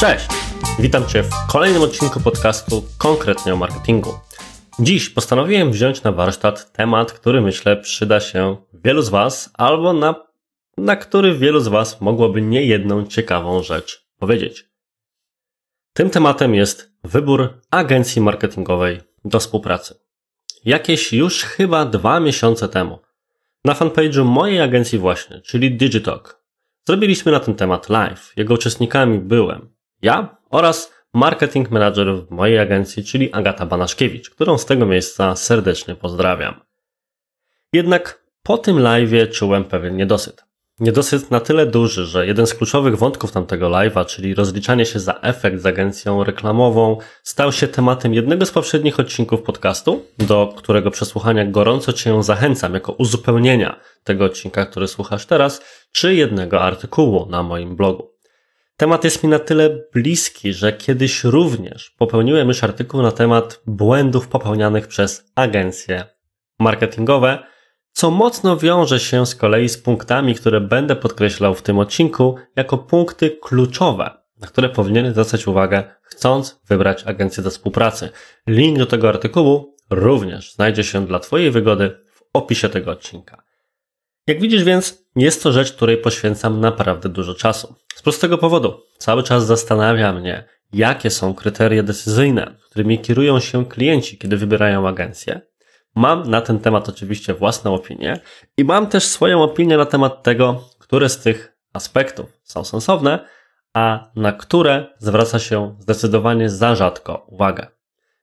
Cześć! Witam Cię w kolejnym odcinku podcastu konkretnie o marketingu. Dziś postanowiłem wziąć na warsztat temat, który myślę przyda się wielu z Was, albo na, na który wielu z Was mogłoby niejedną ciekawą rzecz powiedzieć. Tym tematem jest wybór agencji marketingowej do współpracy. Jakieś już chyba dwa miesiące temu na fanpage'u mojej agencji właśnie, czyli Digitalk, zrobiliśmy na ten temat live. Jego uczestnikami byłem ja oraz marketing manager w mojej agencji, czyli Agata Banaszkiewicz, którą z tego miejsca serdecznie pozdrawiam. Jednak po tym live'ie czułem pewien niedosyt. Niedosyt na tyle duży, że jeden z kluczowych wątków tamtego live'a, czyli rozliczanie się za efekt z agencją reklamową, stał się tematem jednego z poprzednich odcinków podcastu, do którego przesłuchania gorąco Cię zachęcam jako uzupełnienia tego odcinka, który słuchasz teraz, czy jednego artykułu na moim blogu. Temat jest mi na tyle bliski, że kiedyś również popełniłem już artykuł na temat błędów popełnianych przez agencje marketingowe, co mocno wiąże się z kolei z punktami, które będę podkreślał w tym odcinku jako punkty kluczowe, na które powinieneś zwracać uwagę, chcąc wybrać agencję do współpracy. Link do tego artykułu również znajdzie się dla Twojej wygody w opisie tego odcinka. Jak widzisz więc, jest to rzecz, której poświęcam naprawdę dużo czasu. Z prostego powodu. Cały czas zastanawia mnie, jakie są kryteria decyzyjne, którymi kierują się klienci, kiedy wybierają agencję. Mam na ten temat oczywiście własną opinię i mam też swoją opinię na temat tego, które z tych aspektów są sensowne, a na które zwraca się zdecydowanie za rzadko uwagę.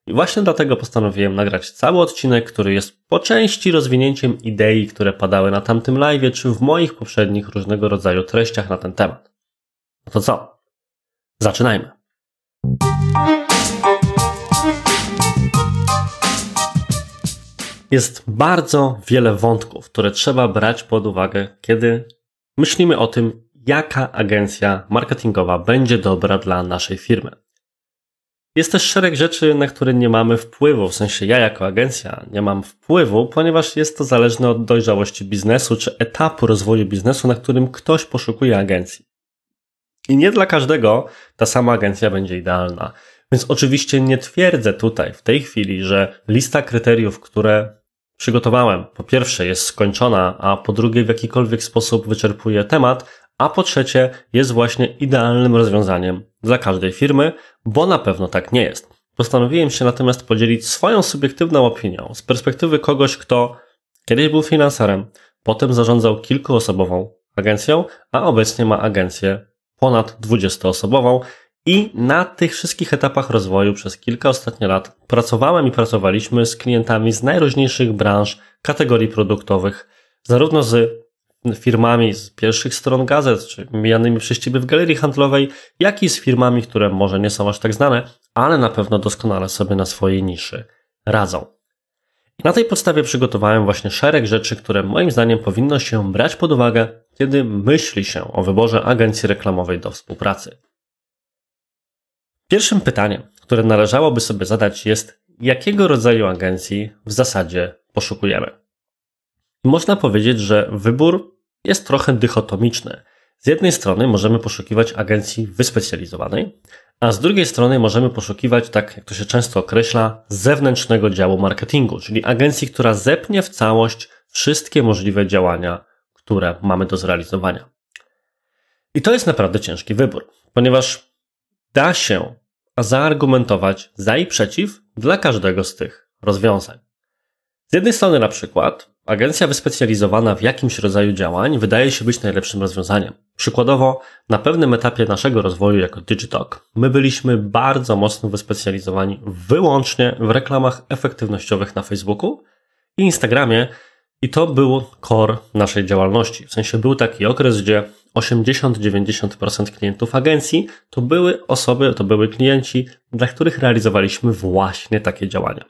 I właśnie dlatego postanowiłem nagrać cały odcinek, który jest po części rozwinięciem idei, które padały na tamtym live, czy w moich poprzednich różnego rodzaju treściach na ten temat. No to co? Zaczynajmy. Jest bardzo wiele wątków, które trzeba brać pod uwagę, kiedy myślimy o tym, jaka agencja marketingowa będzie dobra dla naszej firmy. Jest też szereg rzeczy, na które nie mamy wpływu, w sensie ja jako agencja nie mam wpływu, ponieważ jest to zależne od dojrzałości biznesu czy etapu rozwoju biznesu, na którym ktoś poszukuje agencji. I nie dla każdego ta sama agencja będzie idealna. Więc oczywiście nie twierdzę tutaj w tej chwili, że lista kryteriów, które przygotowałem, po pierwsze jest skończona, a po drugie w jakikolwiek sposób wyczerpuje temat, a po trzecie jest właśnie idealnym rozwiązaniem dla każdej firmy, bo na pewno tak nie jest. Postanowiłem się natomiast podzielić swoją subiektywną opinią z perspektywy kogoś, kto kiedyś był finanserem, potem zarządzał kilkuosobową agencją, a obecnie ma agencję ponad 20-osobową i na tych wszystkich etapach rozwoju przez kilka ostatnich lat pracowałem i pracowaliśmy z klientami z najróżniejszych branż, kategorii produktowych, zarówno z firmami z pierwszych stron gazet, czy mijanymi przez Ciebie w galerii handlowej, jak i z firmami, które może nie są aż tak znane, ale na pewno doskonale sobie na swojej niszy radzą. I na tej podstawie przygotowałem właśnie szereg rzeczy, które moim zdaniem powinno się brać pod uwagę, kiedy myśli się o wyborze agencji reklamowej do współpracy. Pierwszym pytaniem, które należałoby sobie zadać jest, jakiego rodzaju agencji w zasadzie poszukujemy. Można powiedzieć, że wybór jest trochę dychotomiczny. Z jednej strony możemy poszukiwać agencji wyspecjalizowanej, a z drugiej strony możemy poszukiwać, tak jak to się często określa, zewnętrznego działu marketingu, czyli agencji, która zepnie w całość wszystkie możliwe działania, które mamy do zrealizowania. I to jest naprawdę ciężki wybór, ponieważ da się zaargumentować za i przeciw dla każdego z tych rozwiązań. Z jednej strony na przykład Agencja wyspecjalizowana w jakimś rodzaju działań wydaje się być najlepszym rozwiązaniem. Przykładowo, na pewnym etapie naszego rozwoju jako Digitalk, my byliśmy bardzo mocno wyspecjalizowani wyłącznie w reklamach efektywnościowych na Facebooku i Instagramie i to był core naszej działalności. W sensie był taki okres, gdzie 80-90% klientów agencji to były osoby, to były klienci, dla których realizowaliśmy właśnie takie działania.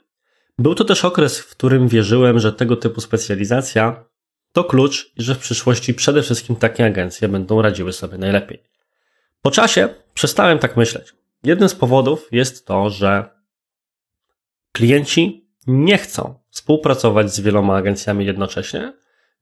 Był to też okres, w którym wierzyłem, że tego typu specjalizacja to klucz i że w przyszłości przede wszystkim takie agencje będą radziły sobie najlepiej. Po czasie przestałem tak myśleć. Jednym z powodów jest to, że klienci nie chcą współpracować z wieloma agencjami jednocześnie,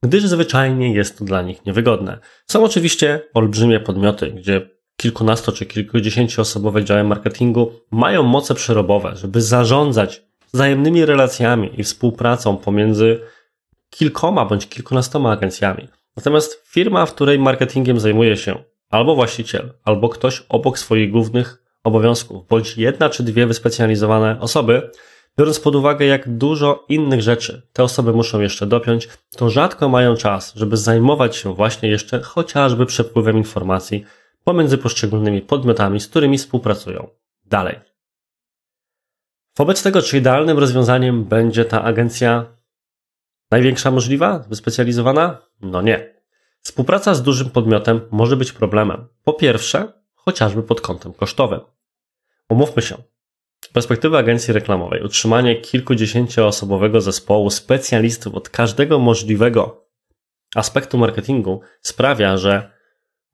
gdyż zwyczajnie jest to dla nich niewygodne. Są oczywiście olbrzymie podmioty, gdzie kilkunasto czy kilkudziesięcioosobowe działy marketingu mają moce przerobowe, żeby zarządzać wzajemnymi relacjami i współpracą pomiędzy kilkoma bądź kilkunastoma agencjami. Natomiast firma, w której marketingiem zajmuje się albo właściciel, albo ktoś obok swoich głównych obowiązków, bądź jedna czy dwie wyspecjalizowane osoby, biorąc pod uwagę, jak dużo innych rzeczy te osoby muszą jeszcze dopiąć, to rzadko mają czas, żeby zajmować się właśnie jeszcze chociażby przepływem informacji pomiędzy poszczególnymi podmiotami, z którymi współpracują dalej. Wobec tego, czy idealnym rozwiązaniem będzie ta agencja największa możliwa, wyspecjalizowana? No nie. Współpraca z dużym podmiotem może być problemem. Po pierwsze, chociażby pod kątem kosztowym. Umówmy się. Z perspektywy agencji reklamowej, utrzymanie kilkudziesięcioosobowego zespołu specjalistów od każdego możliwego aspektu marketingu sprawia, że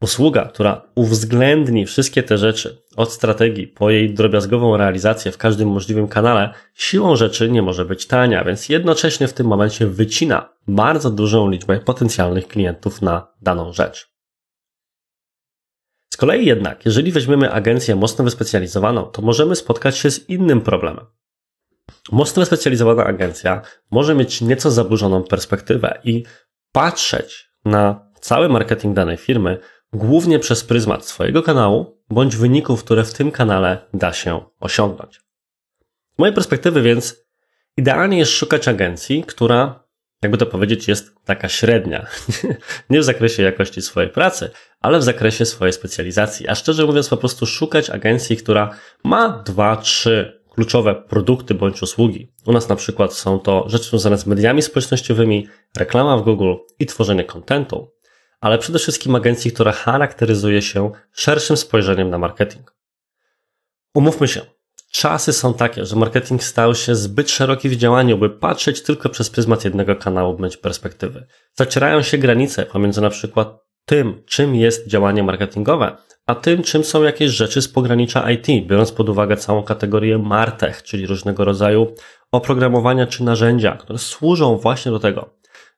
Usługa, która uwzględni wszystkie te rzeczy, od strategii po jej drobiazgową realizację w każdym możliwym kanale, siłą rzeczy nie może być tania, więc jednocześnie w tym momencie wycina bardzo dużą liczbę potencjalnych klientów na daną rzecz. Kolei jednak, jeżeli weźmiemy agencję mocno wyspecjalizowaną, to możemy spotkać się z innym problemem. Mocno wyspecjalizowana agencja może mieć nieco zaburzoną perspektywę i patrzeć na cały marketing danej firmy głównie przez pryzmat swojego kanału bądź wyników, które w tym kanale da się osiągnąć. Z mojej perspektywy więc idealnie jest szukać agencji, która, jakby to powiedzieć, jest taka średnia. Nie w zakresie jakości swojej pracy, ale w zakresie swojej specjalizacji. A szczerze mówiąc, po prostu szukać agencji, która ma dwa, trzy kluczowe produkty bądź usługi. U nas na przykład są to rzeczy związane z mediami społecznościowymi, reklama w Google i tworzenie kontentu ale przede wszystkim agencji, która charakteryzuje się szerszym spojrzeniem na marketing. Umówmy się, czasy są takie, że marketing stał się zbyt szeroki w działaniu, by patrzeć tylko przez pryzmat jednego kanału bądź perspektywy. Zacierają się granice pomiędzy na przykład tym, czym jest działanie marketingowe, a tym, czym są jakieś rzeczy z pogranicza IT, biorąc pod uwagę całą kategorię martech, czyli różnego rodzaju oprogramowania czy narzędzia, które służą właśnie do tego,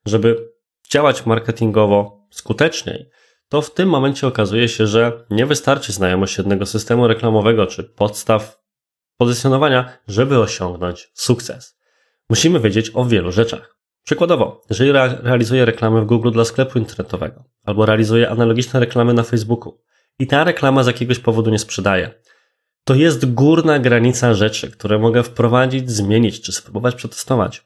żeby działać marketingowo skuteczniej, to w tym momencie okazuje się, że nie wystarczy znajomość jednego systemu reklamowego czy podstaw pozycjonowania, żeby osiągnąć sukces. Musimy wiedzieć o wielu rzeczach. Przykładowo, jeżeli realizuję reklamy w Google dla sklepu internetowego, albo realizuję analogiczne reklamy na Facebooku i ta reklama z jakiegoś powodu nie sprzedaje, to jest górna granica rzeczy, które mogę wprowadzić, zmienić czy spróbować przetestować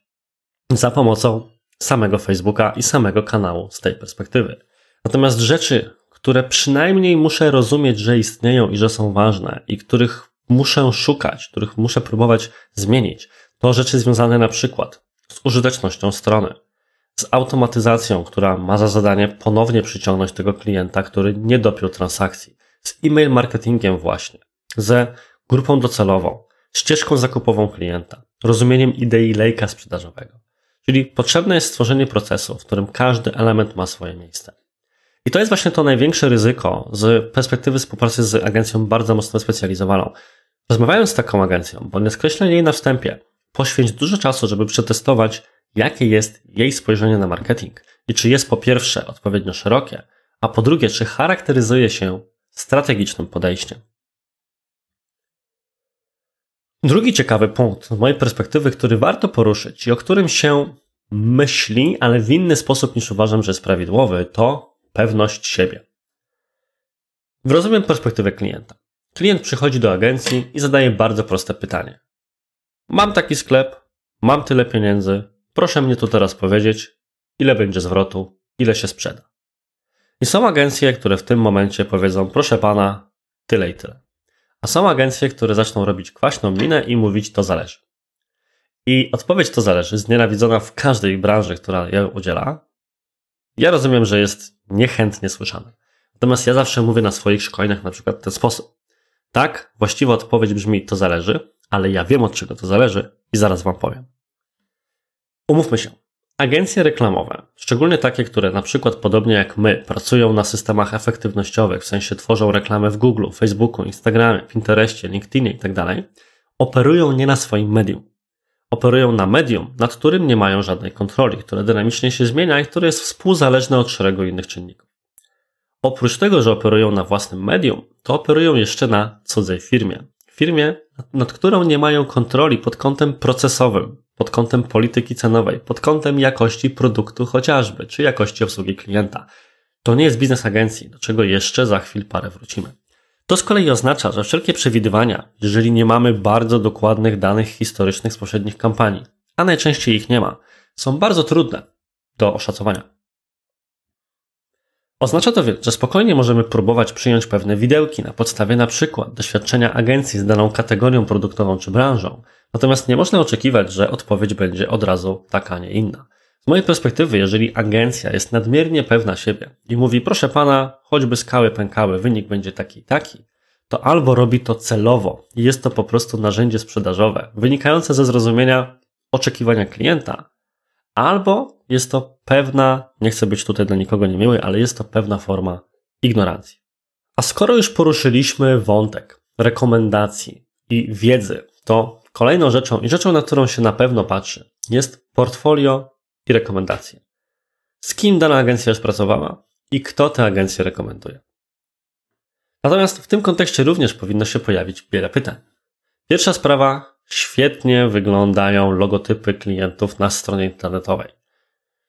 za pomocą samego Facebooka i samego kanału z tej perspektywy. Natomiast rzeczy, które przynajmniej muszę rozumieć, że istnieją i że są ważne i których muszę szukać, których muszę próbować zmienić, to rzeczy związane na przykład z użytecznością strony, z automatyzacją, która ma za zadanie ponownie przyciągnąć tego klienta, który nie dopiął transakcji, z e-mail marketingiem właśnie, ze grupą docelową, ścieżką zakupową klienta, rozumieniem idei lejka sprzedażowego. Czyli potrzebne jest stworzenie procesu, w którym każdy element ma swoje miejsce. I to jest właśnie to największe ryzyko z perspektywy współpracy z agencją bardzo mocno specjalizowaną. Rozmawiając z taką agencją, bo nie skreślę jej na wstępie, poświęć dużo czasu, żeby przetestować, jakie jest jej spojrzenie na marketing i czy jest po pierwsze odpowiednio szerokie, a po drugie, czy charakteryzuje się strategicznym podejściem. Drugi ciekawy punkt z mojej perspektywy, który warto poruszyć i o którym się myśli, ale w inny sposób niż uważam, że jest prawidłowy, to pewność siebie. Rozumiem perspektywę klienta. Klient przychodzi do agencji i zadaje bardzo proste pytanie. Mam taki sklep, mam tyle pieniędzy, proszę mnie tu teraz powiedzieć, ile będzie zwrotu, ile się sprzeda. I są agencje, które w tym momencie powiedzą, proszę pana, tyle i tyle. A są agencje, które zaczną robić kwaśną minę i mówić to zależy. I odpowiedź to zależy, znienawidzona w każdej branży, która ją udziela. Ja rozumiem, że jest niechętnie słyszana. Natomiast ja zawsze mówię na swoich szkoleniach na przykład w ten sposób. Tak, właściwa odpowiedź brzmi to zależy, ale ja wiem od czego to zależy i zaraz wam powiem. Umówmy się. Agencje reklamowe, szczególnie takie, które na przykład podobnie jak my pracują na systemach efektywnościowych, w sensie tworzą reklamy w Google, Facebooku, Instagramie, Pinterestie, LinkedInie itd., tak operują nie na swoim medium. Operują na medium, nad którym nie mają żadnej kontroli, które dynamicznie się zmienia i które jest współzależne od szeregu innych czynników. Oprócz tego, że operują na własnym medium, to operują jeszcze na cudzej firmie. Firmie, nad którą nie mają kontroli pod kątem procesowym, pod kątem polityki cenowej, pod kątem jakości produktu chociażby, czy jakości obsługi klienta. To nie jest biznes agencji, do czego jeszcze za chwil parę wrócimy. To z kolei oznacza, że wszelkie przewidywania, jeżeli nie mamy bardzo dokładnych danych historycznych z poprzednich kampanii, a najczęściej ich nie ma, są bardzo trudne do oszacowania. Oznacza to że spokojnie możemy próbować przyjąć pewne widełki na podstawie na przykład doświadczenia agencji z daną kategorią produktową czy branżą, natomiast nie można oczekiwać, że odpowiedź będzie od razu taka, nie inna. Z mojej perspektywy, jeżeli agencja jest nadmiernie pewna siebie i mówi, proszę pana, choćby skały pękały, wynik będzie taki i taki, to albo robi to celowo i jest to po prostu narzędzie sprzedażowe, wynikające ze zrozumienia oczekiwania klienta, albo jest to pewna, nie chcę być tutaj dla nikogo niemiły, ale jest to pewna forma ignorancji. A skoro już poruszyliśmy wątek rekomendacji i wiedzy, to kolejną rzeczą i rzeczą, na którą się na pewno patrzy, jest portfolio i rekomendacje. Z kim dana agencja już pracowała i kto tę agencję rekomenduje. Natomiast w tym kontekście również powinno się pojawić wiele pytań. Pierwsza sprawa, świetnie wyglądają logotypy klientów na stronie internetowej.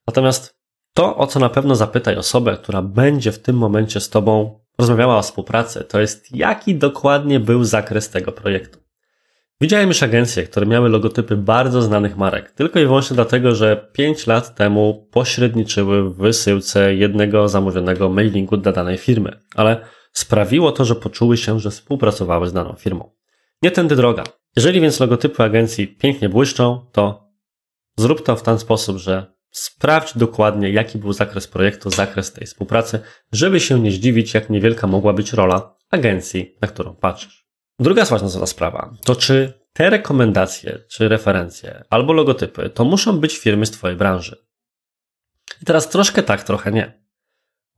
Natomiast to, o co na pewno zapytaj osobę, która będzie w tym momencie z Tobą rozmawiała o współpracy, to jest jaki dokładnie był zakres tego projektu. Widziałem już agencje, które miały logotypy bardzo znanych marek, tylko i wyłącznie dlatego, że 5 lat temu pośredniczyły w wysyłce jednego zamówionego mailingu dla danej firmy, ale sprawiło to, że poczuły się, że współpracowały z daną firmą. Nie tędy droga. Jeżeli więc logotypy agencji pięknie błyszczą, to zrób to w ten sposób, że sprawdź dokładnie, jaki był zakres projektu, zakres tej współpracy, żeby się nie zdziwić, jak niewielka mogła być rola agencji, na którą patrzysz. Druga ważna sprawa to czy te rekomendacje, czy referencje, albo logotypy, to muszą być firmy z Twojej branży. I teraz troszkę tak, trochę nie.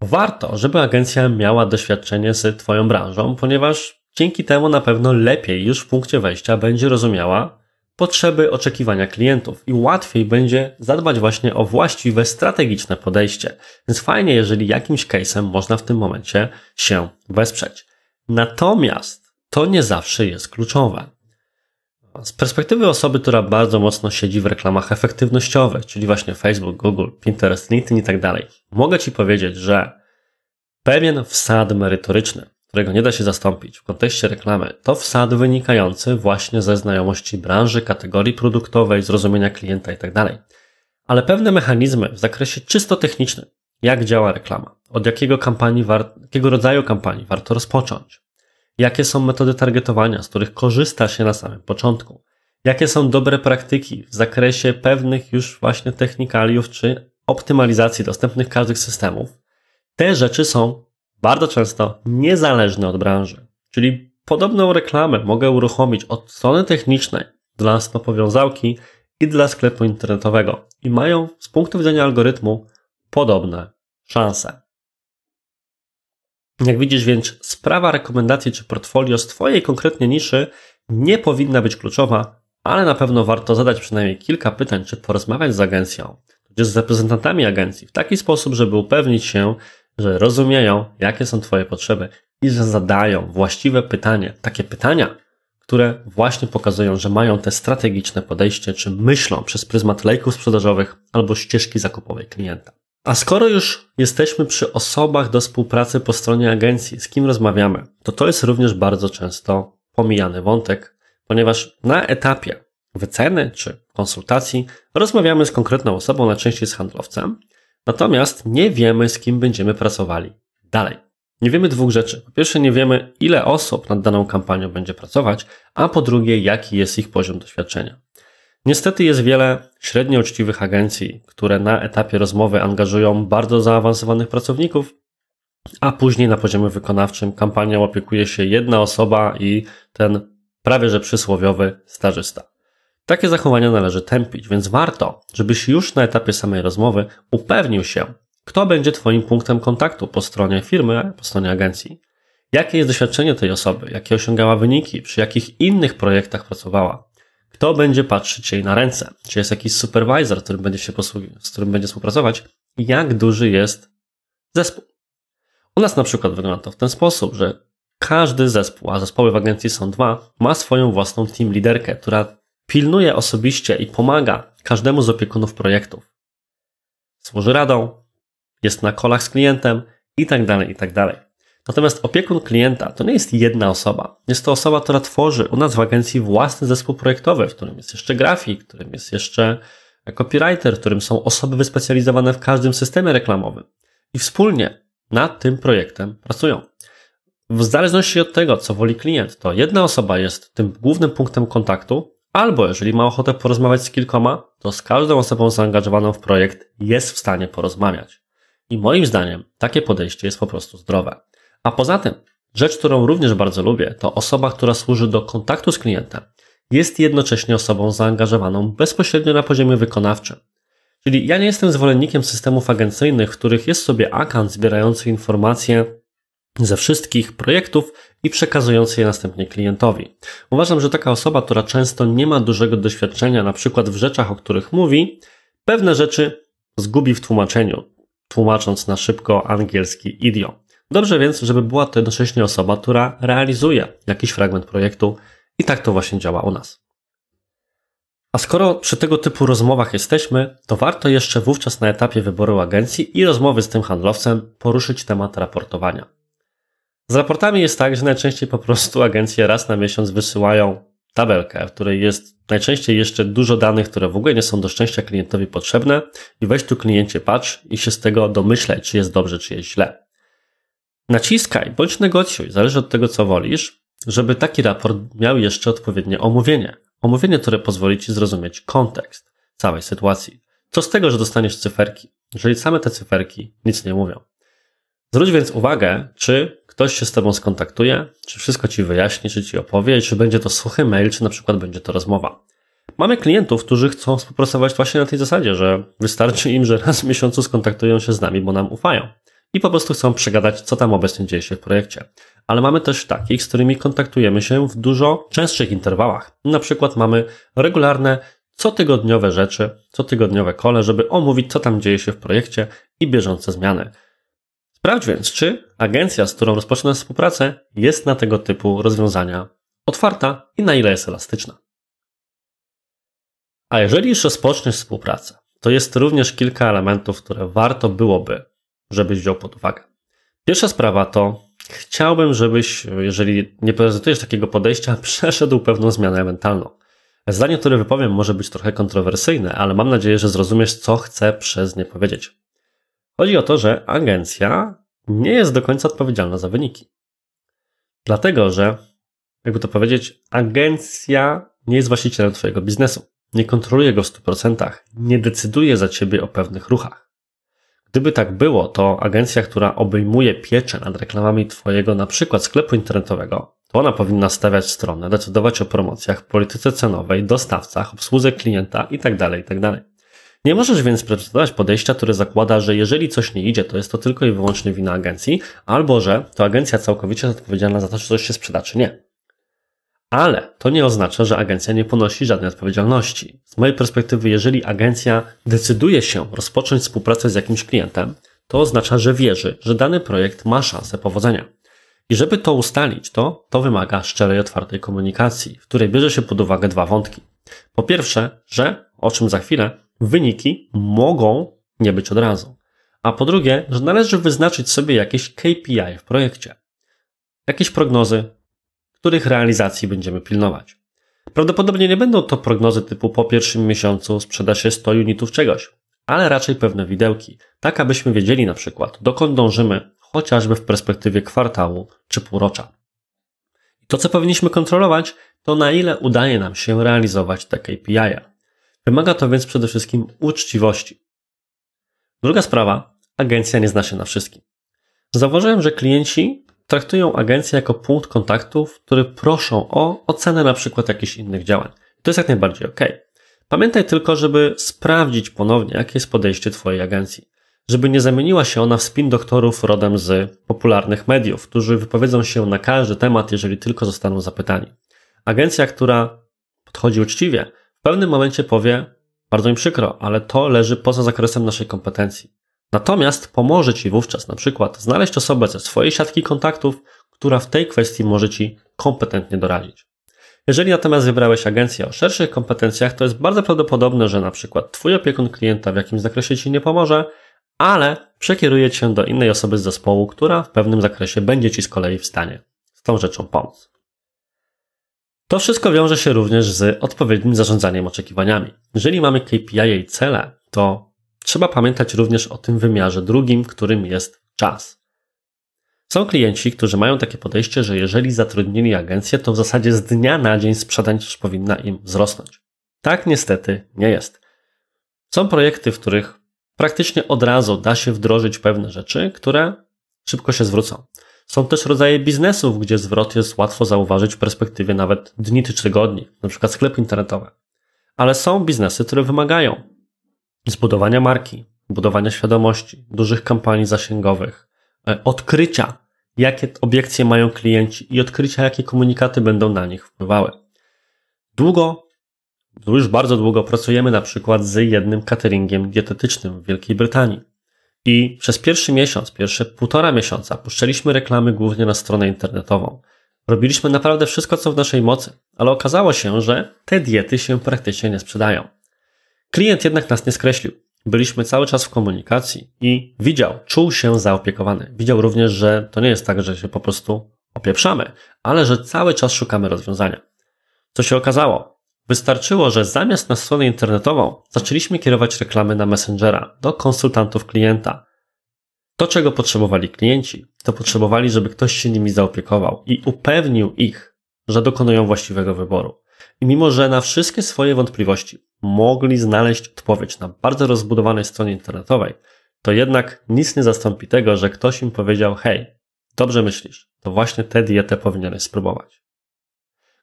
Warto, żeby agencja miała doświadczenie z Twoją branżą, ponieważ dzięki temu na pewno lepiej już w punkcie wejścia będzie rozumiała potrzeby, oczekiwania klientów i łatwiej będzie zadbać właśnie o właściwe, strategiczne podejście. Więc fajnie, jeżeli jakimś case'em można w tym momencie się wesprzeć. Natomiast to nie zawsze jest kluczowe. Z perspektywy osoby, która bardzo mocno siedzi w reklamach efektywnościowych, czyli właśnie Facebook, Google, Pinterest, LinkedIn i tak dalej, mogę Ci powiedzieć, że pewien wsad merytoryczny, którego nie da się zastąpić w kontekście reklamy, to wsad wynikający właśnie ze znajomości branży, kategorii produktowej, zrozumienia klienta i tak. Ale pewne mechanizmy w zakresie czysto technicznym, jak działa reklama, od jakiego, kampanii jakiego rodzaju kampanii warto rozpocząć, jakie są metody targetowania, z których korzysta się na samym początku, jakie są dobre praktyki w zakresie pewnych już właśnie technikaliów czy optymalizacji dostępnych każdych systemów. Te rzeczy są bardzo często niezależne od branży. Czyli podobną reklamę mogę uruchomić od strony technicznej dla stopowiązałki i dla sklepu internetowego i mają z punktu widzenia algorytmu podobne szanse. Jak widzisz więc, sprawa rekomendacji czy portfolio z Twojej konkretnie niszy nie powinna być kluczowa, ale na pewno warto zadać przynajmniej kilka pytań, czy porozmawiać z agencją, czy z reprezentantami agencji w taki sposób, żeby upewnić się, że rozumieją, jakie są Twoje potrzeby i że zadają właściwe pytanie, takie pytania, które właśnie pokazują, że mają te strategiczne podejście, czy myślą przez pryzmat lejków sprzedażowych albo ścieżki zakupowej klienta. A skoro już jesteśmy przy osobach do współpracy po stronie agencji, z kim rozmawiamy, to to jest również bardzo często pomijany wątek, ponieważ na etapie wyceny czy konsultacji rozmawiamy z konkretną osobą, najczęściej z handlowcem, natomiast nie wiemy, z kim będziemy pracowali dalej. Nie wiemy dwóch rzeczy. Po pierwsze, nie wiemy, ile osób nad daną kampanią będzie pracować, a po drugie, jaki jest ich poziom doświadczenia. Niestety jest wiele średnio uczciwych agencji, które na etapie rozmowy angażują bardzo zaawansowanych pracowników, a później na poziomie wykonawczym kampanią opiekuje się jedna osoba i ten prawie że przysłowiowy stażysta. Takie zachowania należy tępić, więc warto, żebyś już na etapie samej rozmowy upewnił się, kto będzie Twoim punktem kontaktu po stronie firmy, po stronie agencji. Jakie jest doświadczenie tej osoby, jakie osiągała wyniki, przy jakich innych projektach pracowała. Kto będzie patrzeć jej na ręce? Czy jest jakiś supervisor, którym będzie się z którym będzie współpracować? I jak duży jest zespół? U nas na przykład wygląda to w ten sposób, że każdy zespół, a zespoły w agencji są dwa, ma swoją własną team liderkę, która pilnuje osobiście i pomaga każdemu z opiekunów projektów. Służy radą, jest na kolach z klientem i tak dalej, i tak. Natomiast opiekun klienta to nie jest jedna osoba. Jest to osoba, która tworzy u nas w agencji własny zespół projektowy, w którym jest jeszcze grafik, w którym jest jeszcze copywriter, w którym są osoby wyspecjalizowane w każdym systemie reklamowym. I wspólnie nad tym projektem pracują. W zależności od tego, co woli klient, to jedna osoba jest tym głównym punktem kontaktu, albo jeżeli ma ochotę porozmawiać z kilkoma, to z każdą osobą zaangażowaną w projekt jest w stanie porozmawiać. I moim zdaniem takie podejście jest po prostu zdrowe. A poza tym, rzecz, którą również bardzo lubię, to osoba, która służy do kontaktu z klientem, jest jednocześnie osobą zaangażowaną bezpośrednio na poziomie wykonawczym. Czyli ja nie jestem zwolennikiem systemów agencyjnych, w których jest sobie akant zbierający informacje ze wszystkich projektów i przekazujący je następnie klientowi. Uważam, że taka osoba, która często nie ma dużego doświadczenia, na przykład w rzeczach, o których mówi, pewne rzeczy zgubi w tłumaczeniu, tłumacząc na szybko angielski idiom. Dobrze więc, żeby była to jednocześnie osoba, która realizuje jakiś fragment projektu i tak to właśnie działa u nas. A skoro przy tego typu rozmowach jesteśmy, to warto jeszcze wówczas na etapie wyboru agencji i rozmowy z tym handlowcem poruszyć temat raportowania. Z raportami jest tak, że najczęściej po prostu agencje raz na miesiąc wysyłają tabelkę, w której jest najczęściej jeszcze dużo danych, które w ogóle nie są do szczęścia klientowi potrzebne i weź tu kliencie patrz i się z tego domyślaj, czy jest dobrze, czy jest źle. Naciskaj bądź negocjuj, zależy od tego, co wolisz, żeby taki raport miał jeszcze odpowiednie omówienie. Omówienie, które pozwoli Ci zrozumieć kontekst całej sytuacji. Co z tego, że dostaniesz cyferki, jeżeli same te cyferki nic nie mówią. Zwróć więc uwagę, czy ktoś się z Tobą skontaktuje, czy wszystko Ci wyjaśni, czy Ci opowie, czy będzie to suchy mail, czy na przykład będzie to rozmowa. Mamy klientów, którzy chcą współpracować właśnie na tej zasadzie, że wystarczy im, że raz w miesiącu skontaktują się z nami, bo nam ufają. I po prostu chcą przegadać, co tam obecnie dzieje się w projekcie. Ale mamy też takich, z którymi kontaktujemy się w dużo częstszych interwałach. Na przykład mamy regularne, cotygodniowe rzeczy, cotygodniowe kole, żeby omówić, co tam dzieje się w projekcie i bieżące zmiany. Sprawdź więc, czy agencja, z którą rozpoczynasz współpracę, jest na tego typu rozwiązania otwarta i na ile jest elastyczna. A jeżeli już rozpoczniesz współpracę, to jest również kilka elementów, które warto byłoby, żebyś wziął pod uwagę. Pierwsza sprawa to chciałbym, żebyś, jeżeli nie prezentujesz takiego podejścia, przeszedł pewną zmianę mentalną. Zdanie, które wypowiem, może być trochę kontrowersyjne, ale mam nadzieję, że zrozumiesz, co chcę przez nie powiedzieć. Chodzi o to, że agencja nie jest do końca odpowiedzialna za wyniki. Dlatego, że, jakby to powiedzieć, agencja nie jest właścicielem Twojego biznesu. Nie kontroluje go w 100%, nie decyduje za Ciebie o pewnych ruchach. Gdyby tak było, to agencja, która obejmuje pieczę nad reklamami Twojego na przykład sklepu internetowego, to ona powinna stawiać stronę, decydować o promocjach, polityce cenowej, dostawcach, obsłudze klienta itd., tak itd. Nie możesz więc prezentować podejścia, które zakłada, że jeżeli coś nie idzie, to jest to tylko i wyłącznie wina agencji, albo że to agencja całkowicie jest odpowiedzialna za to, czy coś się sprzeda, czy nie. Ale to nie oznacza, że agencja nie ponosi żadnej odpowiedzialności. Z mojej perspektywy, jeżeli agencja decyduje się rozpocząć współpracę z jakimś klientem, to oznacza, że wierzy, że dany projekt ma szansę powodzenia. I żeby to ustalić, to, to wymaga szczerej, otwartej komunikacji, w której bierze się pod uwagę dwa wątki. Po pierwsze, że, o czym za chwilę, wyniki mogą nie być od razu. A po drugie, że należy wyznaczyć sobie jakieś KPI w projekcie. Jakieś prognozy, których realizacji będziemy pilnować. Prawdopodobnie nie będą to prognozy typu po pierwszym miesiącu sprzeda się 100 unitów czegoś, ale raczej pewne widełki, tak abyśmy wiedzieli na przykład, dokąd dążymy, chociażby w perspektywie kwartału czy półrocza. To, co powinniśmy kontrolować, to na ile udaje nam się realizować te KPI. Wymaga to więc przede wszystkim uczciwości. Druga sprawa, agencja nie zna się na wszystkim. Zauważyłem, że klienci traktują agencję jako punkt kontaktu, który proszą o ocenę na przykład jakichś innych działań. To jest jak najbardziej ok. Pamiętaj tylko, żeby sprawdzić ponownie, jakie jest podejście Twojej agencji. Żeby nie zamieniła się ona w spin doktorów rodem z popularnych mediów, którzy wypowiedzą się na każdy temat, jeżeli tylko zostaną zapytani. Agencja, która podchodzi uczciwie, pewnym momencie powie, bardzo mi przykro, ale to leży poza zakresem naszej kompetencji. Natomiast pomoże Ci wówczas na przykład znaleźć osobę ze swojej siatki kontaktów, która w tej kwestii może Ci kompetentnie doradzić. Jeżeli natomiast wybrałeś agencję o szerszych kompetencjach, to jest bardzo prawdopodobne, że na przykład Twój opiekun klienta w jakimś zakresie Ci nie pomoże, ale przekieruje Cię do innej osoby z zespołu, która w pewnym zakresie będzie Ci z kolei w stanie z tą rzeczą pomóc. To wszystko wiąże się również z odpowiednim zarządzaniem oczekiwaniami. Jeżeli mamy KPI i cele, to trzeba pamiętać również o tym wymiarze drugim, którym jest czas. Są klienci, którzy mają takie podejście, że jeżeli zatrudnili agencję, to w zasadzie z dnia na dzień sprzedaż powinna im wzrosnąć. Tak niestety nie jest. Są projekty, w których praktycznie od razu da się wdrożyć pewne rzeczy, które szybko się zwrócą. Są też rodzaje biznesów, gdzie zwrot jest łatwo zauważyć w perspektywie nawet dni czy tygodni, przykład sklepy internetowe. Ale są biznesy, które wymagają zbudowania marki, budowania świadomości, dużych kampanii zasięgowych, e, odkrycia, jakie obiekcje mają klienci i odkrycia, jakie komunikaty będą na nich wpływały. Długo, już bardzo długo pracujemy na przykład z jednym cateringiem dietetycznym w Wielkiej Brytanii. I przez pierwszy miesiąc, pierwsze półtora miesiąca puszczaliśmy reklamy głównie na stronę internetową. Robiliśmy naprawdę wszystko, co w naszej mocy, ale okazało się, że te diety się praktycznie nie sprzedają. Klient jednak nas nie skreślił. Byliśmy cały czas w komunikacji i widział, czuł się zaopiekowany. Widział również, że to nie jest tak, że się po prostu opieprzamy, ale że cały czas szukamy rozwiązania. Co się okazało? Wystarczyło, że zamiast na stronę internetową zaczęliśmy kierować reklamy na Messengera do konsultantów klienta. To, czego potrzebowali klienci, to potrzebowali, żeby ktoś się nimi zaopiekował i upewnił ich, że dokonują właściwego wyboru. I mimo, że na wszystkie swoje wątpliwości mogli znaleźć odpowiedź na bardzo rozbudowanej stronie internetowej, to jednak nic nie zastąpi tego, że ktoś im powiedział: Hej, dobrze myślisz, to właśnie tę dietę powinieneś spróbować.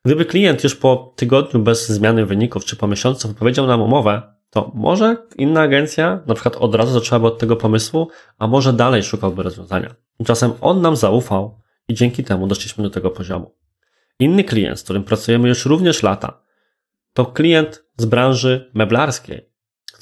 Gdyby klient już po tygodniu bez zmiany wyników, czy po miesiącu wypowiedział nam umowę, to może inna agencja na przykład od razu zaczęłaby od tego pomysłu, a może dalej szukałby rozwiązania. Tymczasem on nam zaufał i dzięki temu doszliśmy do tego poziomu. Inny klient, z którym pracujemy już również lata, to klient z branży meblarskiej,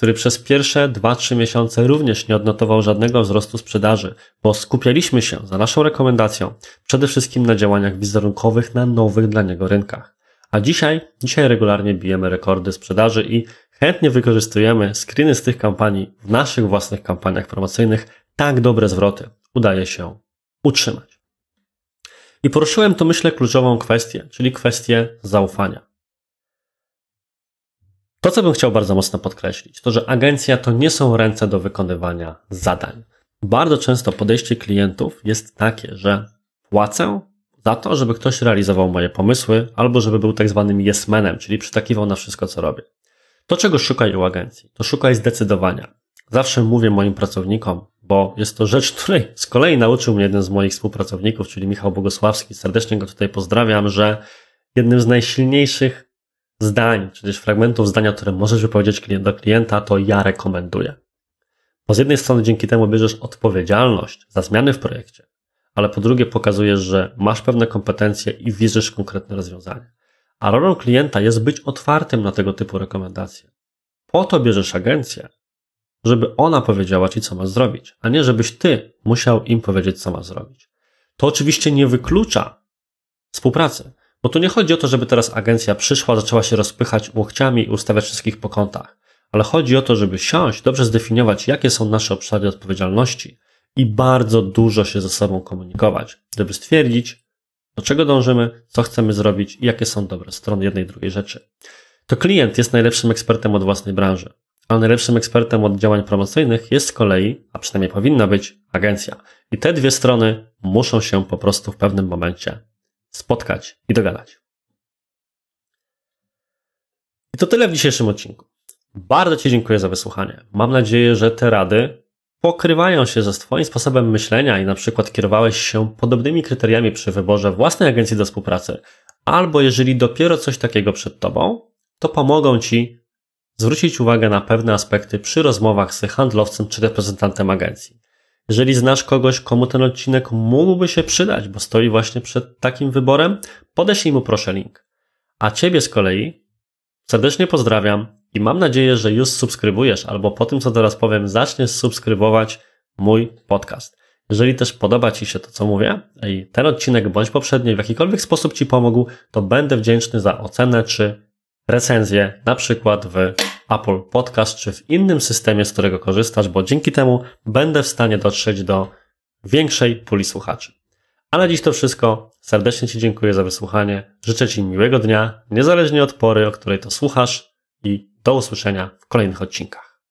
który przez pierwsze 2-3 miesiące również nie odnotował żadnego wzrostu sprzedaży, bo skupialiśmy się za naszą rekomendacją przede wszystkim na działaniach wizerunkowych na nowych dla niego rynkach. A dzisiaj, dzisiaj regularnie bijemy rekordy sprzedaży i chętnie wykorzystujemy screeny z tych kampanii w naszych własnych kampaniach promocyjnych. Tak dobre zwroty udaje się utrzymać. I poruszyłem tu, myślę, kluczową kwestię, czyli kwestię zaufania. To, co bym chciał bardzo mocno podkreślić, to że agencja to nie są ręce do wykonywania zadań. Bardzo często podejście klientów jest takie, że płacę za to, żeby ktoś realizował moje pomysły, albo żeby był tak zwanym yes manem, czyli przytakiwał na wszystko, co robię. To, czego szukaj u agencji, to szukaj zdecydowania. Zawsze mówię moim pracownikom, bo jest to rzecz, której z kolei nauczył mnie jeden z moich współpracowników, czyli Michał Bogosławski, serdecznie go tutaj pozdrawiam, że jednym z najsilniejszych zdań, czy też fragmentów zdania, które możesz wypowiedzieć do klienta, to ja rekomenduję. Bo z jednej strony dzięki temu bierzesz odpowiedzialność za zmiany w projekcie, ale po drugie pokazujesz, że masz pewne kompetencje i wierzysz w konkretne rozwiązanie. A rolą klienta jest być otwartym na tego typu rekomendacje. Po to bierzesz agencję, żeby ona powiedziała ci, co masz zrobić, a nie żebyś ty musiał im powiedzieć, co masz zrobić. To oczywiście nie wyklucza współpracy, bo tu nie chodzi o to, żeby teraz agencja przyszła, zaczęła się rozpychać łokciami i ustawiać wszystkich po kątach, ale chodzi o to, żeby siąść, dobrze zdefiniować, jakie są nasze obszary odpowiedzialności i bardzo dużo się ze sobą komunikować, żeby stwierdzić, do czego dążymy, co chcemy zrobić i jakie są dobre strony jednej i drugiej rzeczy. To klient jest najlepszym ekspertem od własnej branży, ale najlepszym ekspertem od działań promocyjnych jest z kolei, a przynajmniej powinna być, agencja. I te dwie strony muszą się po prostu w pewnym momencie spotkać i dogadać. I to tyle w dzisiejszym odcinku. Bardzo Ci dziękuję za wysłuchanie. Mam nadzieję, że te rady pokrywają się ze Twoim sposobem myślenia i na przykład kierowałeś się podobnymi kryteriami przy wyborze własnej agencji do współpracy, albo jeżeli dopiero coś takiego przed Tobą, to pomogą Ci zwrócić uwagę na pewne aspekty przy rozmowach z handlowcem czy reprezentantem agencji. Jeżeli znasz kogoś, komu ten odcinek mógłby się przydać, bo stoi właśnie przed takim wyborem, podeślij mu proszę link. A Ciebie z kolei serdecznie pozdrawiam i mam nadzieję, że już subskrybujesz albo po tym, co teraz powiem, zaczniesz subskrybować mój podcast. Jeżeli też podoba Ci się to, co mówię i ten odcinek bądź poprzedni w jakikolwiek sposób Ci pomógł, to będę wdzięczny za ocenę czy recenzję, na przykład w Apple Podcast czy w innym systemie, z którego korzystasz, bo dzięki temu będę w stanie dotrzeć do większej puli słuchaczy. A na dziś to wszystko. Serdecznie Ci dziękuję za wysłuchanie. Życzę Ci miłego dnia, niezależnie od pory, o której to słuchasz i do usłyszenia w kolejnych odcinkach.